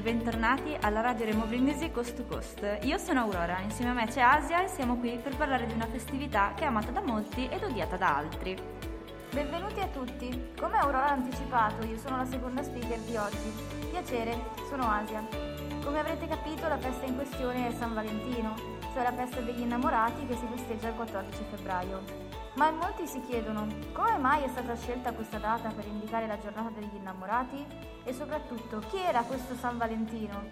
bentornati alla radio Removing Music Coast to Coast. Io sono Aurora, insieme a me c'è Asia e siamo qui per parlare di una festività che è amata da molti ed odiata da altri. Benvenuti a tutti. Come Aurora ha anticipato, io sono la seconda speaker di oggi. Piacere, sono Asia. Come avrete capito, la festa in questione è San Valentino, cioè la festa degli innamorati che si festeggia il 14 febbraio. Ma in molti si chiedono come mai è stata scelta questa data per indicare la giornata degli innamorati e soprattutto chi era questo San Valentino?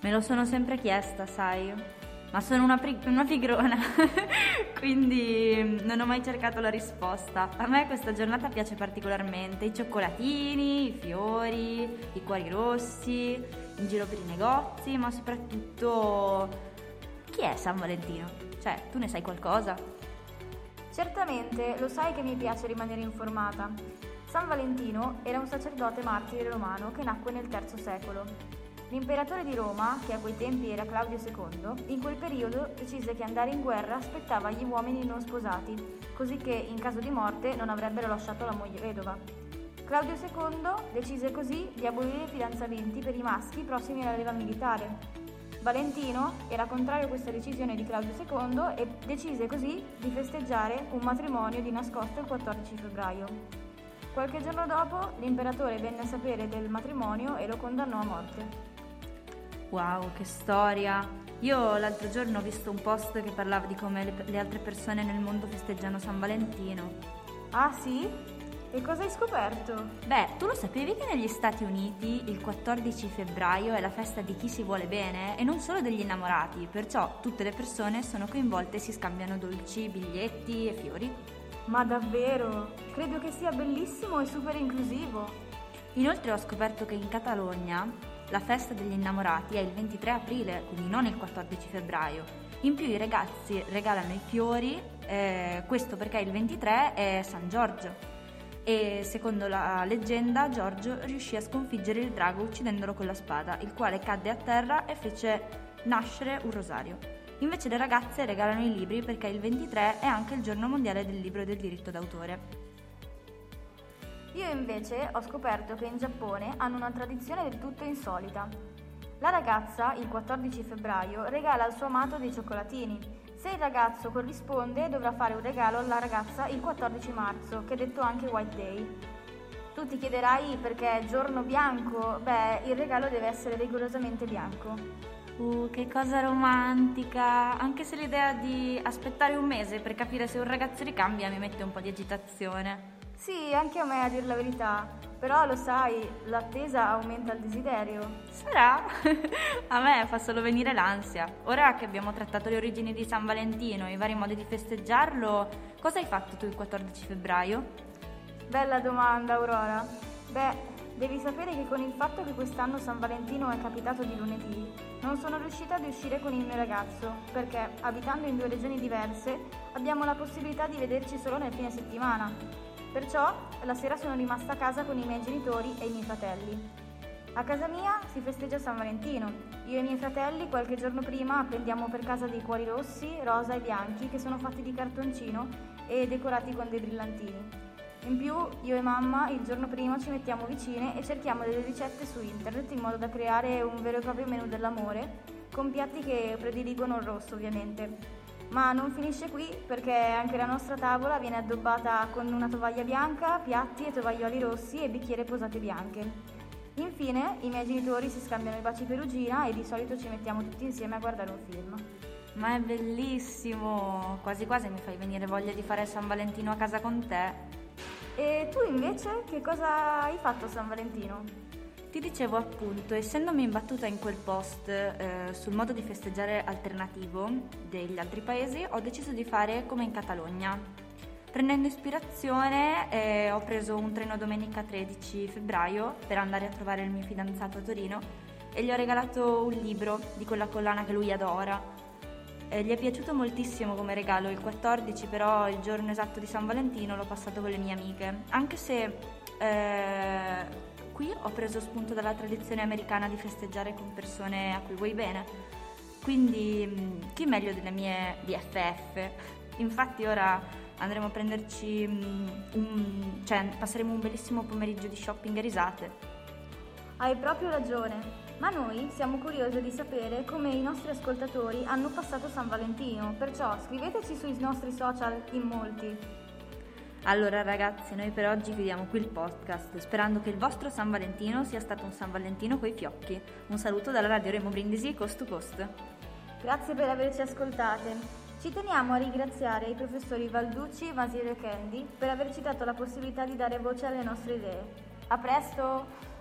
Me lo sono sempre chiesta, sai, ma sono una, pri- una pigrona, quindi mm, non ho mai cercato la risposta. A me questa giornata piace particolarmente, i cioccolatini, i fiori, i cuori rossi, in giro per i negozi, ma soprattutto chi è San Valentino? Cioè, tu ne sai qualcosa? Certamente, lo sai che mi piace rimanere informata. San Valentino era un sacerdote martire romano che nacque nel III secolo. L'imperatore di Roma, che a quei tempi era Claudio II, in quel periodo decise che andare in guerra aspettava gli uomini non sposati, così che in caso di morte non avrebbero lasciato la moglie vedova. Claudio II decise così di abolire i fidanzamenti per i maschi prossimi alla leva militare, Valentino era contrario a questa decisione di Claudio II e decise così di festeggiare un matrimonio di nascosto il 14 febbraio. Qualche giorno dopo l'imperatore venne a sapere del matrimonio e lo condannò a morte. Wow, che storia! Io l'altro giorno ho visto un post che parlava di come le, le altre persone nel mondo festeggiano San Valentino. Ah sì? E cosa hai scoperto? Beh, tu lo sapevi che negli Stati Uniti il 14 febbraio è la festa di chi si vuole bene e non solo degli innamorati, perciò tutte le persone sono coinvolte e si scambiano dolci, biglietti e fiori? Ma davvero? Credo che sia bellissimo e super inclusivo. Inoltre ho scoperto che in Catalogna la festa degli innamorati è il 23 aprile, quindi non il 14 febbraio. In più i ragazzi regalano i fiori, eh, questo perché il 23 è San Giorgio e secondo la leggenda Giorgio riuscì a sconfiggere il drago uccidendolo con la spada, il quale cadde a terra e fece nascere un rosario. Invece le ragazze regalano i libri perché il 23 è anche il giorno mondiale del libro del diritto d'autore. Io invece ho scoperto che in Giappone hanno una tradizione del tutto insolita. La ragazza, il 14 febbraio, regala al suo amato dei cioccolatini se il ragazzo corrisponde, dovrà fare un regalo alla ragazza il 14 marzo, che è detto anche White Day. Tu ti chiederai perché è giorno bianco? Beh, il regalo deve essere rigorosamente bianco. Uh, che cosa romantica! Anche se l'idea di aspettare un mese per capire se un ragazzo ricambia mi mette un po' di agitazione. Sì, anche a me a dir la verità. Però lo sai, l'attesa aumenta il desiderio. Sarà? a me fa solo venire l'ansia. Ora che abbiamo trattato le origini di San Valentino e i vari modi di festeggiarlo, cosa hai fatto tu il 14 febbraio? Bella domanda, Aurora. Beh, devi sapere che con il fatto che quest'anno San Valentino è capitato di lunedì, non sono riuscita ad uscire con il mio ragazzo, perché abitando in due regioni diverse abbiamo la possibilità di vederci solo nel fine settimana. Perciò la sera sono rimasta a casa con i miei genitori e i miei fratelli. A casa mia si festeggia San Valentino. Io e i miei fratelli qualche giorno prima appendiamo per casa dei cuori rossi, rosa e bianchi che sono fatti di cartoncino e decorati con dei brillantini. In più io e mamma il giorno prima ci mettiamo vicine e cerchiamo delle ricette su internet in modo da creare un vero e proprio menù dell'amore con piatti che prediligono il rosso ovviamente. Ma non finisce qui perché anche la nostra tavola viene addobbata con una tovaglia bianca, piatti e tovaglioli rossi e bicchiere posate bianche. Infine i miei genitori si scambiano i baci perugina e di solito ci mettiamo tutti insieme a guardare un film. Ma è bellissimo! Quasi quasi mi fai venire voglia di fare San Valentino a casa con te. E tu invece che cosa hai fatto a San Valentino? Ti dicevo appunto, essendomi imbattuta in quel post eh, sul modo di festeggiare alternativo degli altri paesi, ho deciso di fare come in Catalogna. Prendendo ispirazione eh, ho preso un treno domenica 13 febbraio per andare a trovare il mio fidanzato a Torino e gli ho regalato un libro di quella collana che lui adora. Eh, gli è piaciuto moltissimo come regalo, il 14 però il giorno esatto di San Valentino l'ho passato con le mie amiche, anche se eh, Qui ho preso spunto dalla tradizione americana di festeggiare con persone a cui vuoi bene. Quindi mm, chi meglio delle mie BFF? Infatti ora andremo a prenderci mm, un, cioè passeremo un bellissimo pomeriggio di shopping e risate. Hai proprio ragione. Ma noi siamo curiosi di sapere come i nostri ascoltatori hanno passato San Valentino, perciò scriveteci sui nostri social in molti. Allora ragazzi, noi per oggi chiudiamo qui il podcast, sperando che il vostro San Valentino sia stato un San Valentino coi fiocchi. Un saluto dalla Radio Remo Brindisi Coast to Coast. Grazie per averci ascoltate. Ci teniamo a ringraziare i professori Valducci, e Candy per averci dato la possibilità di dare voce alle nostre idee. A presto!